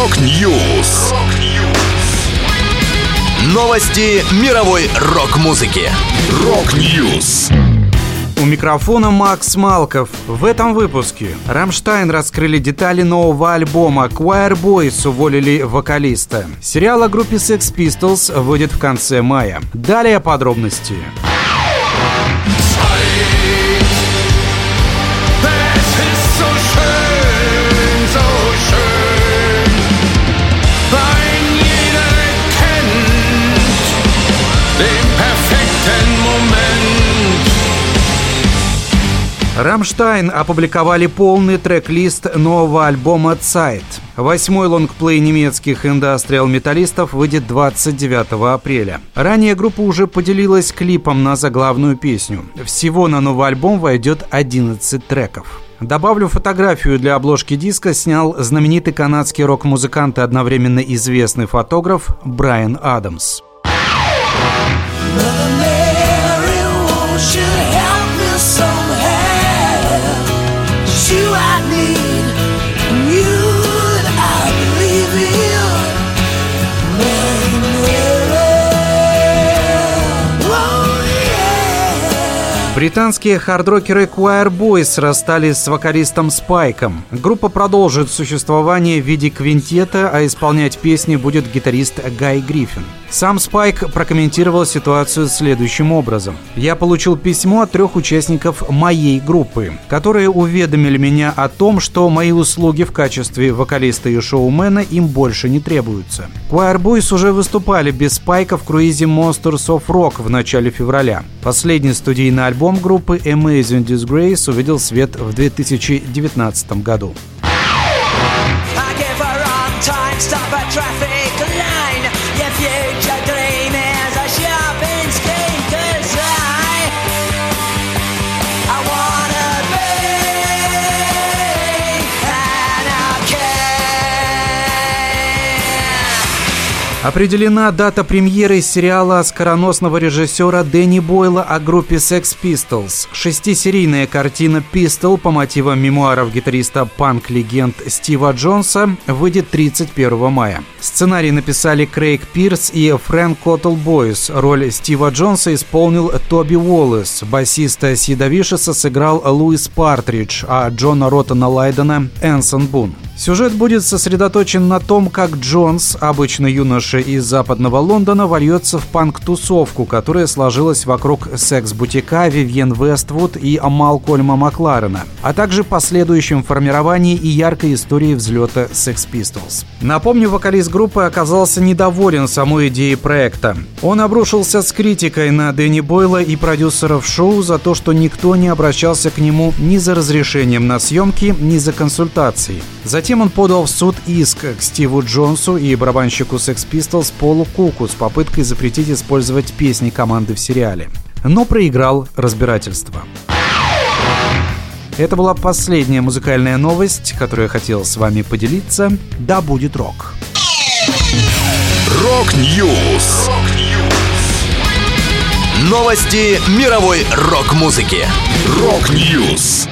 Rock News. Новости мировой рок-музыки. Rock News. У микрофона Макс Малков. В этом выпуске Рамштайн раскрыли детали нового альбома, Choir Boys уволили вокалиста. Сериал о группе Sex Pistols выйдет в конце мая. Далее подробности. Рамштайн опубликовали полный трек-лист нового альбома «Zeit». Восьмой лонгплей немецких индастриал-металлистов выйдет 29 апреля. Ранее группа уже поделилась клипом на заглавную песню. Всего на новый альбом войдет 11 треков. Добавлю фотографию для обложки диска снял знаменитый канадский рок-музыкант и одновременно известный фотограф Брайан Адамс. Love. Британские хардрокеры Choir Boys расстались с вокалистом Спайком. Группа продолжит существование в виде квинтета, а исполнять песни будет гитарист Гай Гриффин. Сам Спайк прокомментировал ситуацию следующим образом. «Я получил письмо от трех участников моей группы, которые уведомили меня о том, что мои услуги в качестве вокалиста и шоумена им больше не требуются. Choir Boys уже выступали без Спайка в круизе Monsters of Rock в начале февраля. Последний студийный альбом альбом группы Amazing Disgrace увидел свет в 2019 году. Определена дата премьеры сериала скороносного режиссера Дэнни Бойла о группе Sex Pistols. Шестисерийная картина «Пистол» по мотивам мемуаров гитариста панк-легенд Стива Джонса выйдет 31 мая. Сценарий написали Крейг Пирс и Фрэнк Коттл Бойс. Роль Стива Джонса исполнил Тоби Уоллес. Басиста Сида Вишеса сыграл Луис Партридж, а Джона Роттона Лайдена – Энсон Бун. Сюжет будет сосредоточен на том, как Джонс, обычный юноша из западного Лондона, вольется в панк-тусовку, которая сложилась вокруг секс-бутика Вивьен Вествуд и Малкольма Макларена, а также последующем формировании и яркой истории взлета Sex Pistols. Напомню, вокалист группы оказался недоволен самой идеей проекта. Он обрушился с критикой на Дэнни Бойла и продюсеров шоу за то, что никто не обращался к нему ни за разрешением на съемки, ни за консультации. Затем Затем он подал в суд иск к Стиву Джонсу и барабанщику Sex Pistols Полу Куку с попыткой запретить использовать песни команды в сериале. Но проиграл разбирательство. Это была последняя музыкальная новость, которую я хотел с вами поделиться. Да будет рок! Rock News! Новости мировой рок-музыки. Rock News!